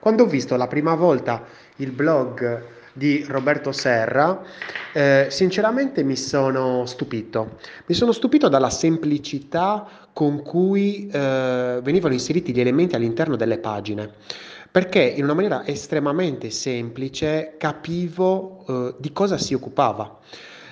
Quando ho visto la prima volta il blog di Roberto Serra, eh, sinceramente mi sono stupito. Mi sono stupito dalla semplicità con cui eh, venivano inseriti gli elementi all'interno delle pagine, perché in una maniera estremamente semplice capivo eh, di cosa si occupava.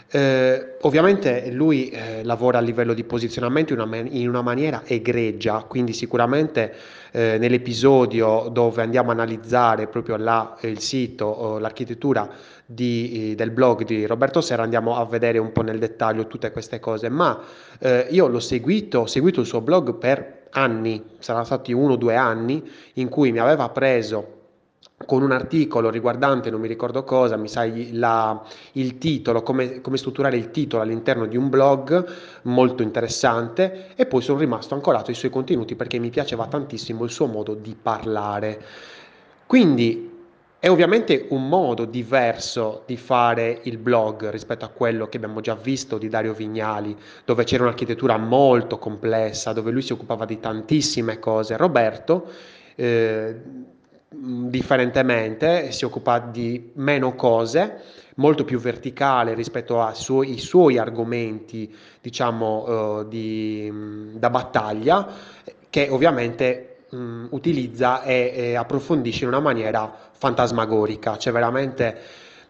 Eh, ovviamente lui eh, lavora a livello di posizionamento in una, in una maniera egregia, quindi sicuramente eh, nell'episodio dove andiamo a analizzare proprio la, il sito, l'architettura di, del blog di Roberto Serra, andiamo a vedere un po' nel dettaglio tutte queste cose, ma eh, io l'ho seguito, ho seguito il suo blog per anni, saranno stati uno o due anni, in cui mi aveva preso con un articolo riguardante non mi ricordo cosa, mi sai la, il titolo, come, come, strutturare il titolo all'interno di un blog molto interessante e poi sono rimasto ancorato ai suoi contenuti perché mi piaceva tantissimo il suo modo di parlare. Quindi è ovviamente un modo diverso di fare il blog rispetto a quello che abbiamo già visto di Dario Vignali, dove c'era un'architettura molto complessa, dove lui si occupava di tantissime cose. Roberto eh, differentemente, si occupa di meno cose, molto più verticale rispetto ai suoi, suoi argomenti, diciamo, uh, di, da battaglia, che ovviamente um, utilizza e, e, approfondisce in una maniera fantasmagorica, c'è veramente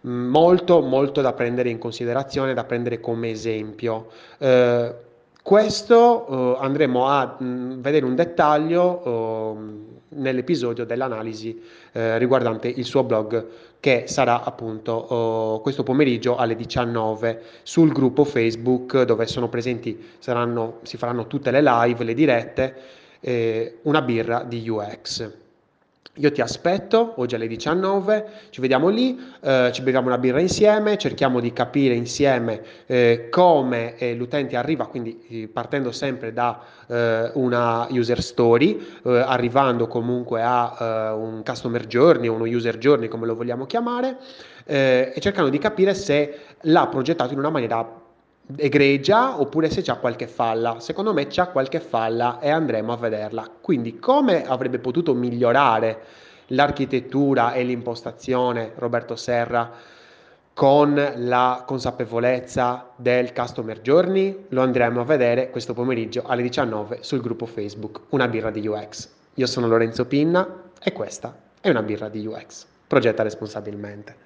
molto, molto da prendere in considerazione, da prendere come esempio. Uh, questo uh, andremo a mh, vedere un dettaglio nell'episodio dell'analisi eh, riguardante il suo blog che sarà appunto oh, questo pomeriggio alle 19 sul gruppo Facebook dove sono presenti, saranno, si faranno tutte le live, le dirette, eh, una birra di UX. Io ti aspetto oggi alle 19, ci vediamo lì, eh, ci beviamo una birra insieme, cerchiamo di capire insieme eh, come eh, l'utente arriva, quindi eh, partendo sempre da eh, una user story, eh, arrivando comunque a un customer journey, uno user journey come lo vogliamo chiamare, e cercando di capire se l'ha progettato in una maniera egregia oppure se c'è qualche falla. Secondo me c'è qualche falla e andremo a vederla. Quindi come avrebbe potuto migliorare l'architettura e l'impostazione Roberto Serra con la consapevolezza del customer journey? Lo andremo a vedere questo pomeriggio alle 19 sul gruppo Facebook Una birra di UX. Io sono Lorenzo Pinna e questa è una birra di UX. Progetta responsabilmente.